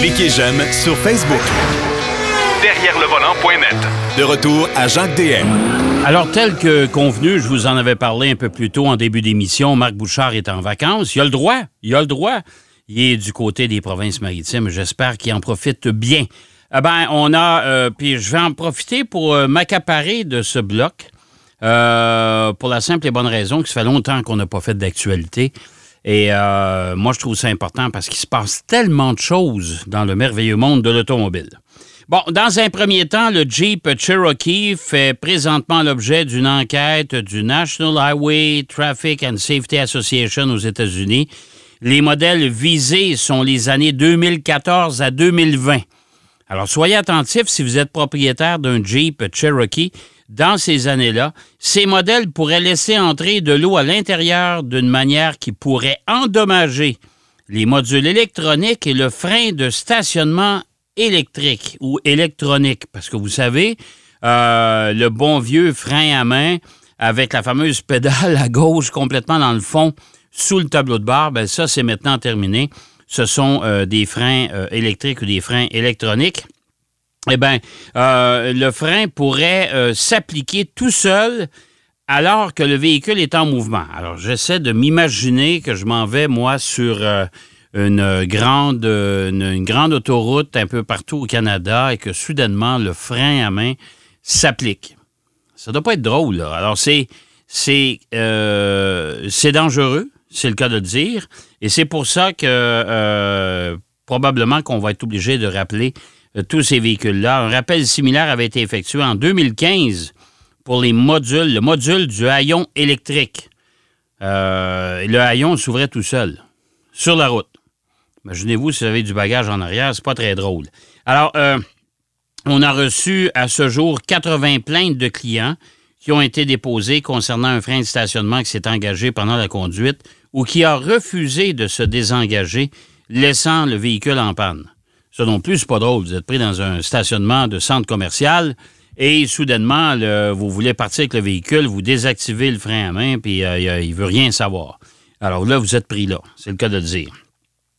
Cliquez j'aime sur Facebook. Derrière le volant.net. De retour à Jacques DM. Alors, tel que convenu, je vous en avais parlé un peu plus tôt en début d'émission, Marc Bouchard est en vacances. Il a le droit, il a le droit. Il est du côté des provinces maritimes. J'espère qu'il en profite bien. Eh ben, on a, euh, puis je vais en profiter pour euh, m'accaparer de ce bloc, euh, pour la simple et bonne raison que ça fait longtemps qu'on n'a pas fait d'actualité. Et moi, je trouve ça important parce qu'il se passe tellement de choses dans le merveilleux monde de l'automobile. Bon, dans un premier temps, le Jeep Cherokee fait présentement l'objet d'une enquête du National Highway Traffic and Safety Association aux États-Unis. Les modèles visés sont les années 2014 à 2020. Alors, soyez attentifs si vous êtes propriétaire d'un Jeep Cherokee. Dans ces années-là, ces modèles pourraient laisser entrer de l'eau à l'intérieur d'une manière qui pourrait endommager les modules électroniques et le frein de stationnement électrique ou électronique. Parce que vous savez, euh, le bon vieux frein à main avec la fameuse pédale à gauche complètement dans le fond sous le tableau de bord, ben ça, c'est maintenant terminé ce sont euh, des freins euh, électriques ou des freins électroniques, eh bien, euh, le frein pourrait s'appliquer tout seul alors que le véhicule est en mouvement. Alors, j'essaie de m'imaginer que je m'en vais, moi, sur une, grande, une, grande autoroute un peu partout au Canada et que soudainement, le frein à main s'applique. Ça doit pas être drôle, là. Alors, c'est, c'est, c'est dangereux, c'est le cas de le dire. Et c'est pour ça que euh, probablement qu'on va être obligé de rappeler euh, tous ces véhicules-là. Un rappel similaire avait été effectué en 2015 pour les modules, le module du haillon électrique. Euh, le haillon s'ouvrait tout seul, sur la route. Imaginez-vous si vous avez du bagage en arrière, c'est pas très drôle. Alors, on a reçu à ce jour 80 plaintes de clients qui ont été déposées concernant un frein de stationnement qui s'est engagé pendant la conduite ou qui a refusé de se désengager, laissant le véhicule en panne. Ça non plus, c'est pas drôle. Vous êtes pris dans un stationnement de centre commercial et soudainement, vous voulez partir avec le véhicule, vous désactivez le frein à main, puis euh, il veut rien savoir. Alors là, vous êtes pris là. C'est le cas de le dire.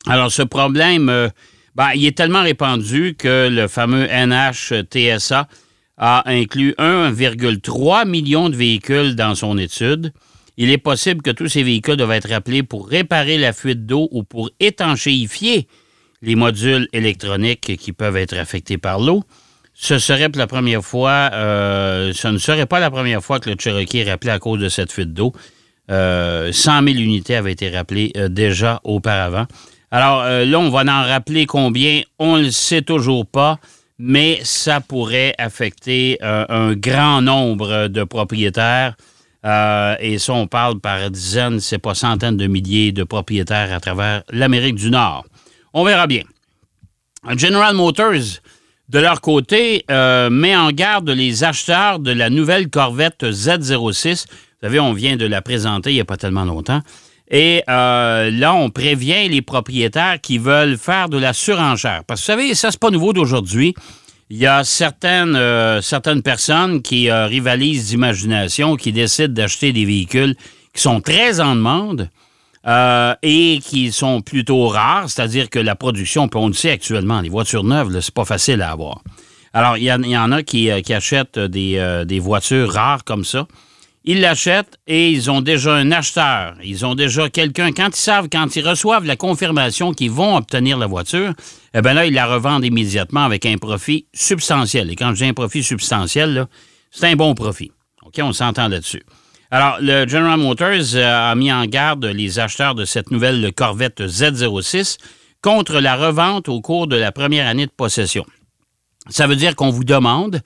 Alors, ce problème, euh, ben, il est tellement répandu que le fameux NHTSA a inclus 1,3 million de véhicules dans son étude il est possible que tous ces véhicules doivent être appelés pour réparer la fuite d'eau ou pour étanchéifier les modules électroniques qui peuvent être affectés par l'eau. Ce serait pour la première fois, euh, ce ne serait pas la première fois que le Cherokee est rappelé à cause de cette fuite d'eau. Euh, 100 000 unités avaient été rappelées euh, déjà auparavant. Alors euh, là, on va en rappeler combien, on ne le sait toujours pas, mais ça pourrait affecter un grand nombre de propriétaires et ça, on parle par dizaines, c'est pas centaines de milliers de propriétaires à travers l'Amérique du Nord. On verra bien. General Motors, de leur côté, euh, met en garde les acheteurs de la nouvelle Corvette Z06. Vous savez, on vient de la présenter il n'y a pas tellement longtemps. Et euh, là, on prévient les propriétaires qui veulent faire de la surenchère. Parce que vous savez, ça, c'est pas nouveau d'aujourd'hui il y a certaines, euh, personnes qui rivalisent d'imagination, qui décident d'acheter des véhicules qui sont très en demande euh, et qui sont plutôt rares, c'est-à-dire que la production, on le sait actuellement, les voitures neuves, c'est pas facile à avoir. Alors, il y, en a qui, qui achètent des, des voitures rares comme ça ils l'achètent et ils ont déjà un acheteur. Ils ont déjà quelqu'un. Quand ils savent, quand ils reçoivent la confirmation qu'ils vont obtenir la voiture, eh bien là, ils la revendent immédiatement avec un profit substantiel. Et quand je dis un profit substantiel, c'est un bon profit. OK, on s'entend là-dessus. Alors, le General Motors euh, a mis en garde les acheteurs de cette nouvelle Corvette Z06 contre la revente au cours de la première année de possession. Ça veut dire qu'on vous demande,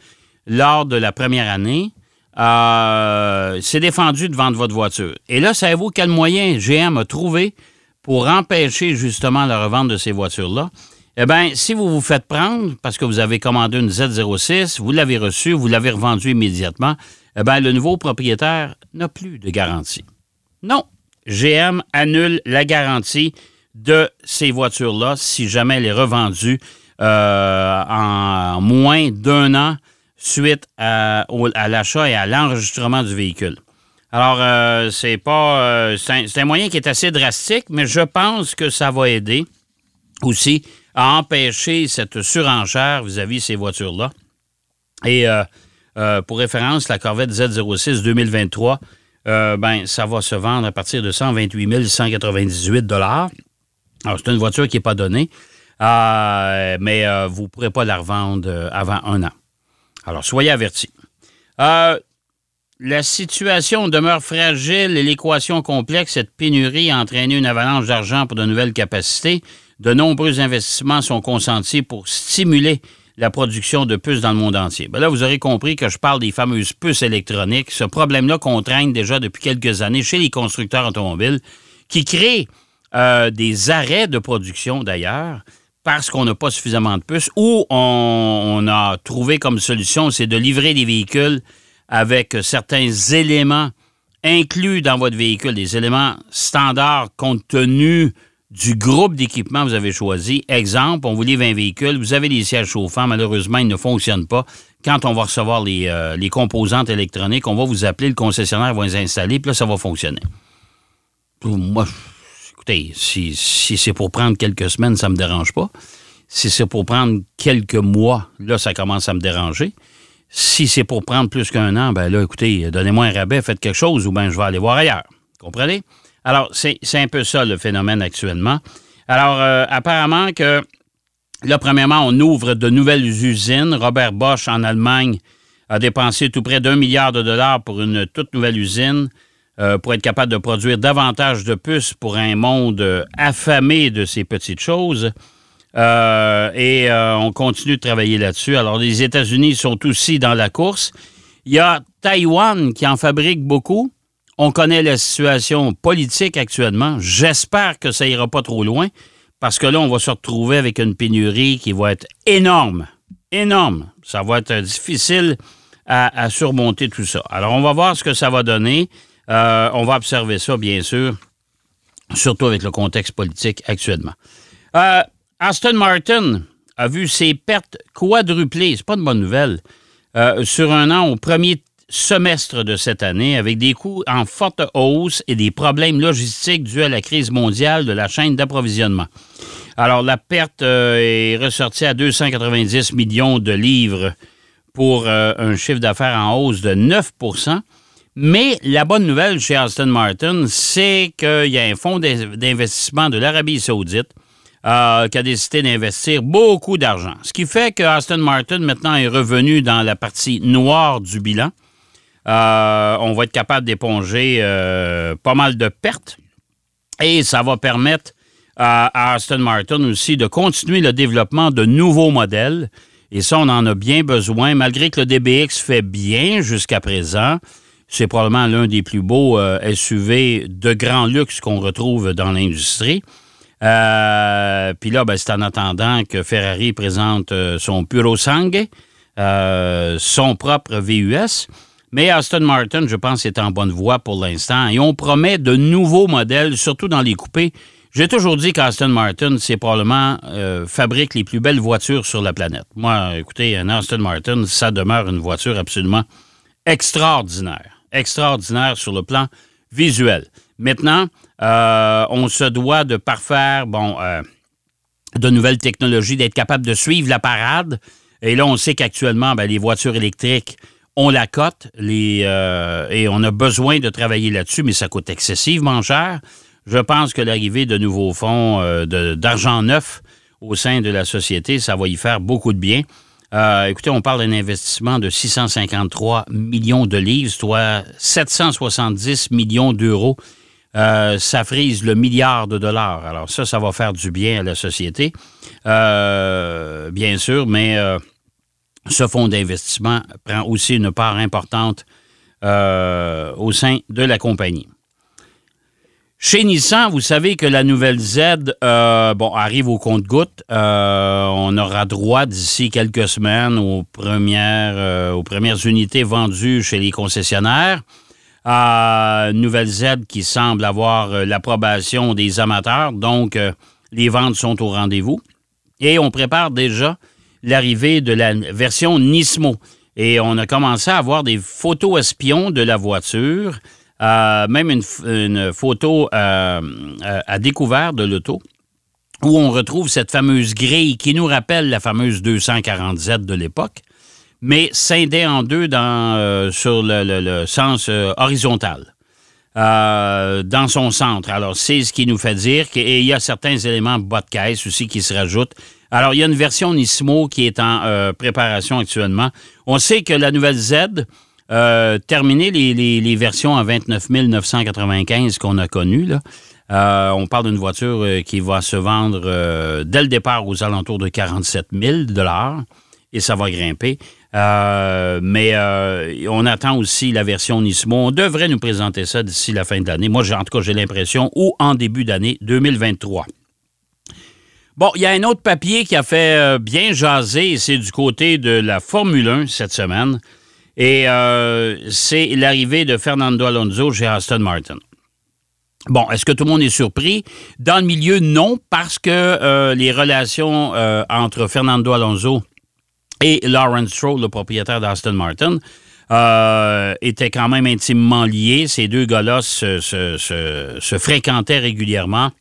lors de la première année, euh, c'est défendu de vendre votre voiture. Et là, savez-vous quel moyen GM a trouvé pour empêcher justement la revente de ces voitures-là? Eh bien, si vous vous faites prendre parce que vous avez commandé une Z06, vous l'avez reçue, vous l'avez revendue immédiatement, eh bien, le nouveau propriétaire n'a plus de garantie. Non, GM annule la garantie de ces voitures-là si jamais elle est revendue euh, en moins d'un an suite à, l'achat et à l'enregistrement du véhicule. Alors, euh, c'est pas. Euh, c'est un, moyen qui est assez drastique, mais je pense que ça va aider aussi a empêché cette surenchère vis-à-vis ces voitures-là. Et pour référence, la Corvette Z06 2023, ben, ça va se vendre à partir de 128 198 Alors, c'est une voiture qui n'est pas donnée, mais vous ne pourrez pas la revendre avant un an. Alors, soyez avertis. Euh, la situation demeure fragile et l'équation complexe, cette pénurie a entraîné une avalanche d'argent pour de nouvelles capacités. De nombreux investissements sont consentis pour stimuler la production de puces dans le monde entier. Ben là, vous aurez compris que je parle des fameuses puces électroniques. Ce problème-là contraigne déjà depuis quelques années chez les constructeurs automobiles qui créent euh, des arrêts de production d'ailleurs parce qu'on n'a pas suffisamment de puces, ou on, a trouvé comme solution, c'est de livrer des véhicules avec certains éléments inclus dans votre véhicule, des éléments standards compte tenu du groupe d'équipement que vous avez choisi. Exemple, on vous livre un véhicule, vous avez des sièges chauffants, malheureusement, ils ne fonctionnent pas. Quand on va recevoir les, euh, les composantes électroniques, on va vous appeler, le concessionnaire va les installer, puis là, ça va fonctionner. Moi, écoutez, si, c'est pour prendre quelques semaines, ça ne me dérange pas. Si c'est pour prendre quelques mois, là, ça commence à me déranger. Si c'est pour prendre plus qu'un an, ben là, écoutez, donnez-moi un rabais, faites quelque chose, ou bien je vais aller voir ailleurs. Comprenez? Alors, c'est un peu ça le phénomène actuellement. Alors, euh, apparemment que, là, premièrement, on ouvre de nouvelles usines. Robert Bosch, en Allemagne, a dépensé tout près d'un milliard de dollars pour une toute nouvelle usine. Euh, pour être capable de produire davantage de puces pour un monde euh, affamé de ces petites choses. Et on continue de travailler là-dessus. Alors, les États-Unis sont aussi dans la course. Il y a Taïwan qui en fabrique beaucoup. On connaît la situation politique actuellement. J'espère que ça ira pas trop loin parce que là, on va se retrouver avec une pénurie qui va être énorme. Énorme. Ça va être difficile à, surmonter tout ça. Alors, on va voir ce que ça va donner. Euh, on va observer ça, bien sûr, surtout avec le contexte politique actuellement. Euh, Aston Martin a vu ses pertes quadruplées, c'est pas une bonne nouvelle, euh, sur un an au premier semestre de cette année, avec des coûts en forte hausse et des problèmes logistiques dus à la crise mondiale de la chaîne d'approvisionnement. Alors, la perte est ressortie à 290 millions de livres pour un chiffre d'affaires en hausse de 9% mais la bonne nouvelle chez Aston Martin, c'est qu'il y a un fonds d'investissement de l'Arabie saoudite euh, qui a décidé d'investir beaucoup d'argent. Ce qui fait que Aston Martin maintenant est revenu dans la partie noire du bilan. Euh, on va être capable d'éponger euh, pas mal de pertes et ça va permettre à Aston Martin aussi de continuer le développement de nouveaux modèles. Et ça, on en a bien besoin, malgré que le DBX fait bien jusqu'à présent. C'est probablement l'un des plus beaux euh, SUV de grand luxe qu'on retrouve dans l'industrie. Puis là, ben, c'est en attendant que Ferrari présente son Puro Sangue, son propre VUS. Mais Aston Martin, je pense, est en bonne voie pour l'instant. Et on promet de nouveaux modèles, surtout dans les coupés. J'ai toujours dit qu'Aston Martin, c'est probablement fabrique les plus belles voitures sur la planète. Moi, écoutez, un Aston Martin, ça demeure une voiture absolument extraordinaire extraordinaire sur le plan visuel. Maintenant, euh, on se doit de parfaire, bon, euh, de nouvelles technologies, d'être capable de suivre la parade. Et là, on sait qu'actuellement, ben, les voitures électriques ont la cote euh, et on a besoin de travailler là-dessus, mais ça coûte excessivement cher. Je pense que l'arrivée de nouveaux fonds d'argent neuf au sein de la société, ça va y faire beaucoup de bien. Euh, écoutez, on parle d'un investissement de 653 millions de livres, soit 770 millions d'euros. Euh, ça frise le milliard de dollars. Alors ça, ça va faire du bien à la société, euh, bien sûr, mais ce fonds d'investissement prend aussi une part importante au sein de la compagnie. Chez Nissan, vous savez que la nouvelle Z euh, arrive au compte-goutte. Euh, on aura droit d'ici quelques semaines aux premières, euh, aux premières unités vendues chez les concessionnaires. nouvelle Z qui semble avoir l'approbation des amateurs, donc les ventes sont au rendez-vous. Et on prépare déjà l'arrivée de la version Nismo. Et on a commencé à avoir des photos espions de la voiture. Euh, même une, photo euh, euh, à découvert de l'auto. où on retrouve cette fameuse grille qui nous rappelle la fameuse 240Z de l'époque, mais scindée en deux dans, sur le, sens horizontal. Dans son centre. Alors, c'est ce qui nous fait dire qu'il y a certains éléments bas de caisse aussi qui se rajoutent. Alors, il y a une version Nismo qui est en préparation actuellement. On sait que la nouvelle Z, euh, terminer les, versions en 29 995 qu'on a connues, là, euh, on parle d'une voiture euh, qui va se vendre dès le départ aux alentours de 47 000 et ça va grimper. mais on attend aussi la version Nismo. On devrait nous présenter ça d'ici la fin de l'année. Moi, en tout cas, j'ai l'impression, ou en début d'année 2023. Bon, il y a un autre papier qui a fait bien jaser, c'est du côté de la Formule 1 cette semaine. Et euh, c'est l'arrivée de Fernando Alonso chez Aston Martin. Bon, est-ce que tout le monde est surpris? Dans le milieu, non, parce que euh, les relations euh, entre Fernando Alonso et Lawrence Stroll, le propriétaire d'Aston Martin, étaient quand même intimement liées. Ces deux gars-là se, fréquentaient régulièrement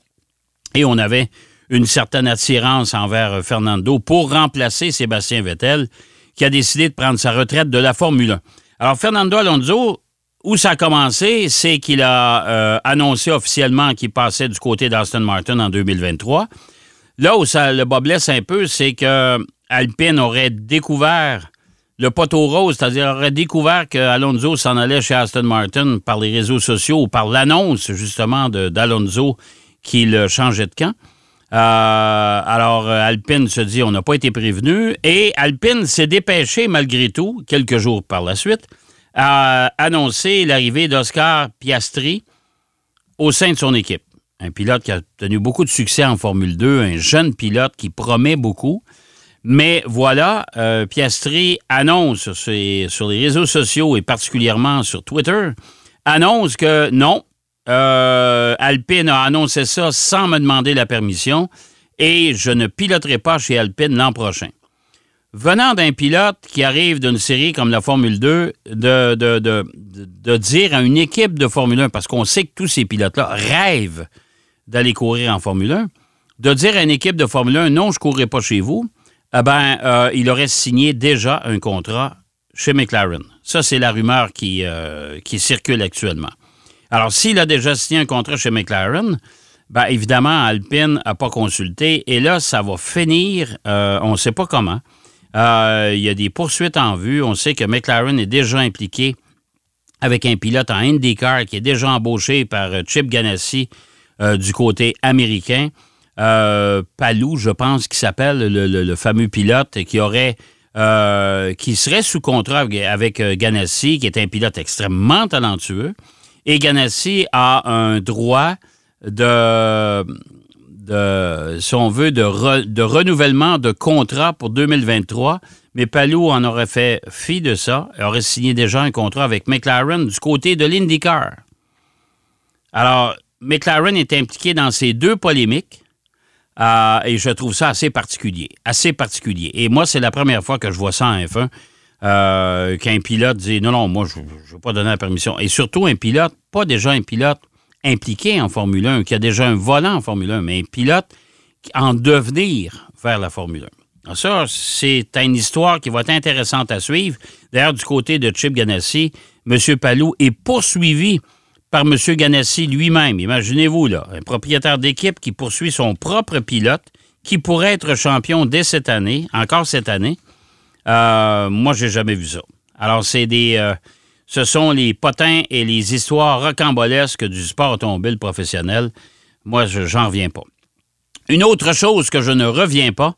et on avait une certaine attirance envers Fernando pour remplacer Sébastien Vettel qui a décidé de prendre sa retraite de la Formule 1. Alors, Fernando Alonso, où ça a commencé, c'est qu'il a euh, annoncé officiellement qu'il passait du côté d'Aston Martin en 2023. Là où ça le bas un peu, c'est que Alpine aurait découvert le poteau rose, c'est-à-dire aurait découvert que Alonso s'en allait chez Aston Martin par les réseaux sociaux ou par l'annonce justement d'Alonso qu'il changeait de camp. Euh, alors, euh, Alpine se dit, on n'a pas été prévenu. Et Alpine s'est dépêché, malgré tout, quelques jours par la suite, à annoncer l'arrivée d'Oscar Piastri au sein de son équipe. Un pilote qui a tenu beaucoup de succès en Formule 2, un jeune pilote qui promet beaucoup. Mais voilà, euh, Piastri annonce sur, sur les réseaux sociaux et particulièrement sur Twitter, annonce que non, euh, Alpine a annoncé ça sans me demander la permission et je ne piloterai pas chez Alpine l'an prochain. Venant d'un pilote qui arrive d'une série comme la Formule 2, de, dire à une équipe de Formule 1, parce qu'on sait que tous ces pilotes-là rêvent d'aller courir en Formule 1, de dire à une équipe de Formule 1, non, je ne courrai pas chez vous, eh ben, euh, il aurait signé déjà un contrat chez McLaren. Ça, c'est la rumeur qui, euh, qui circule actuellement. Alors, s'il a déjà signé un contrat chez McLaren, bien évidemment, Alpine n'a pas consulté. Et là, ça va finir, euh, on ne sait pas comment. Euh, il y a des poursuites en vue. On sait que McLaren est déjà impliqué avec un pilote en IndyCar qui est déjà embauché par euh, Chip Ganassi du côté américain. Palou, je pense qu'il s'appelle le, fameux pilote qui aurait qui serait sous contrat avec Ganassi, qui est un pilote extrêmement talentueux. Et Ganassi a un droit de, de si de renouvellement de contrat pour 2023. Mais Palou en aurait fait fi de ça et aurait signé déjà un contrat avec McLaren du côté de l'IndyCar. Alors, McLaren est impliqué dans ces deux polémiques. Euh, et je trouve ça assez particulier. Assez particulier. Et moi, c'est la première fois que je vois ça en F1. Euh, qu'un pilote dit non, non, moi, je ne veux pas donner la permission. Et surtout, un pilote, pas déjà un pilote impliqué en Formule 1, qui a déjà un volant en Formule 1, mais un pilote en devenir vers la Formule 1. ça, c'est une histoire qui va être intéressante à suivre. D'ailleurs, du côté de Chip Ganassi, M. Palou est poursuivi par M. Ganassi lui-même. Imaginez-vous, là, un propriétaire d'équipe qui poursuit son propre pilote, qui pourrait être champion dès cette année, encore cette année, euh, moi, j'ai jamais vu ça. Alors, c'est des. Euh, ce sont les potins et les histoires rocambolesques du sport automobile professionnel. Moi, je j'en reviens pas. Une autre chose que je ne reviens pas,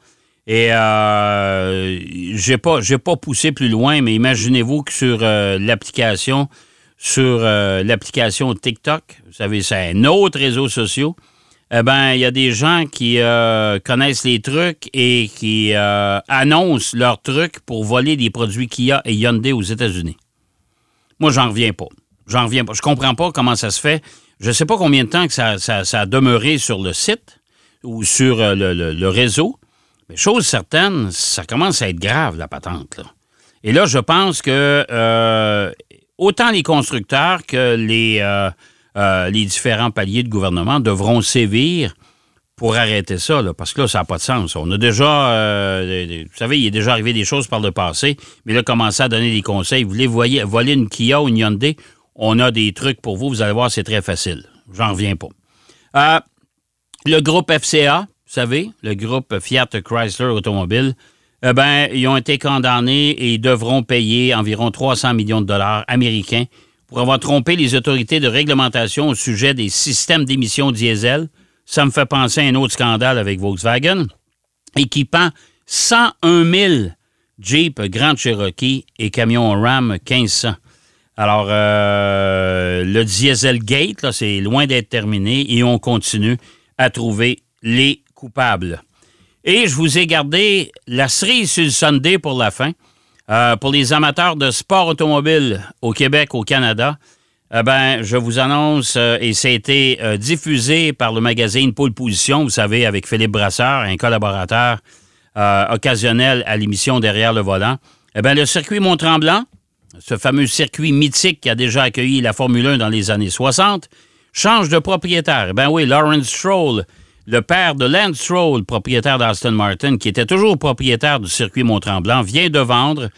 et euh, j'ai pas, pas poussé plus loin, mais imaginez-vous que sur euh, l'application, sur l'application TikTok, vous savez, c'est un autre réseau social eh ben, il y a des gens qui euh, connaissent les trucs et qui euh, annoncent leurs trucs pour voler des produits Kia et Hyundai aux États-Unis. Moi, j'en reviens pas. J'en reviens pas. Je comprends pas comment ça se fait. Je sais pas combien de temps que ça, a demeuré sur le site ou sur euh, le, réseau. Mais chose certaine, ça commence à être grave, la patente. Et là, je pense que autant les constructeurs que les euh, les différents paliers de gouvernement devront sévir pour arrêter ça, parce que là, ça n'a pas de sens. On a déjà, euh, vous savez, il est déjà arrivé des choses par le passé, mais là, commencez à donner des conseils. Vous voulez voler une Kia ou une Hyundai, on a des trucs pour vous, vous allez voir, c'est très facile. J'en reviens pas. Euh, le groupe FCA, vous savez, le groupe Fiat Chrysler Automobile, eh ben, ils ont été condamnés et ils devront payer environ 300 millions de dollars américains pour avoir trompé les autorités de réglementation au sujet des systèmes d'émission diesel. Ça me fait penser à un autre scandale avec Volkswagen, équipant 101 000 Jeep Grand Cherokee et camions Ram 1500. Alors, euh, le Dieselgate, c'est loin d'être terminé et on continue à trouver les coupables. Et je vous ai gardé la cerise sur le Sunday pour la fin. Euh, pour les amateurs de sport automobile au Québec, au Canada, eh ben, je vous annonce, euh, et ça été euh, diffusé par le magazine Pôle Position, vous savez, avec Philippe Brasseur, un collaborateur occasionnel à l'émission Derrière le volant. Eh bien, le circuit Mont-Tremblant, ce fameux circuit mythique qui a déjà accueilli la Formule 1 dans les années 60, change de propriétaire. Eh bien oui, Lawrence Stroll le père de Lance Stroll, propriétaire d'Aston Martin, qui était toujours propriétaire du circuit Mont-Tremblant, vient de vendre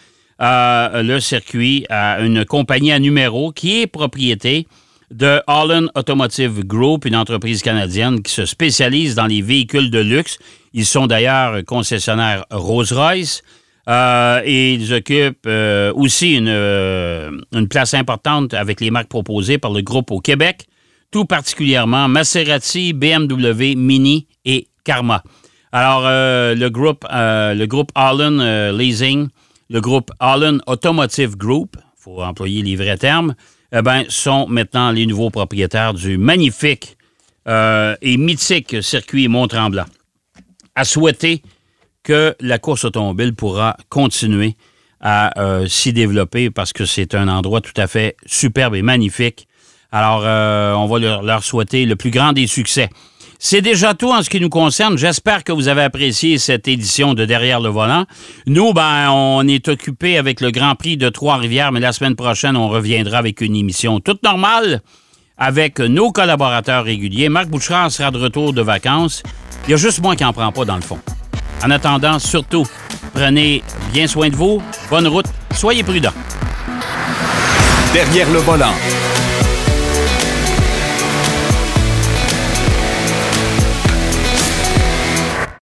euh, le circuit à une compagnie à numéro qui est propriété de Holland Automotive Group, une entreprise canadienne qui se spécialise dans les véhicules de luxe. Ils sont d'ailleurs concessionnaires Rolls-Royce. Euh, et ils occupent euh, aussi une, place importante avec les marques proposées par le groupe au Québec tout particulièrement Maserati, BMW, Mini et Karma. Alors, euh, le groupe, euh, groupe Allen euh, Leasing, le groupe Allen Automotive Group, il faut employer les vrais termes, eh ben, sont maintenant les nouveaux propriétaires du magnifique et mythique circuit Mont-Tremblant. À souhaiter que la course automobile pourra continuer à s'y développer parce que c'est un endroit tout à fait superbe et magnifique alors, euh, on va leur, souhaiter le plus grand des succès. C'est déjà tout en ce qui nous concerne. J'espère que vous avez apprécié cette édition de Derrière le volant. Nous, ben, on est occupé avec le Grand Prix de Trois-Rivières, mais la semaine prochaine, on reviendra avec une émission toute normale avec nos collaborateurs réguliers. Marc Bouchard sera de retour de vacances. Il y a juste moi qui n'en prends pas dans le fond. En attendant, surtout, prenez bien soin de vous. Bonne route. Soyez prudents. Derrière le volant.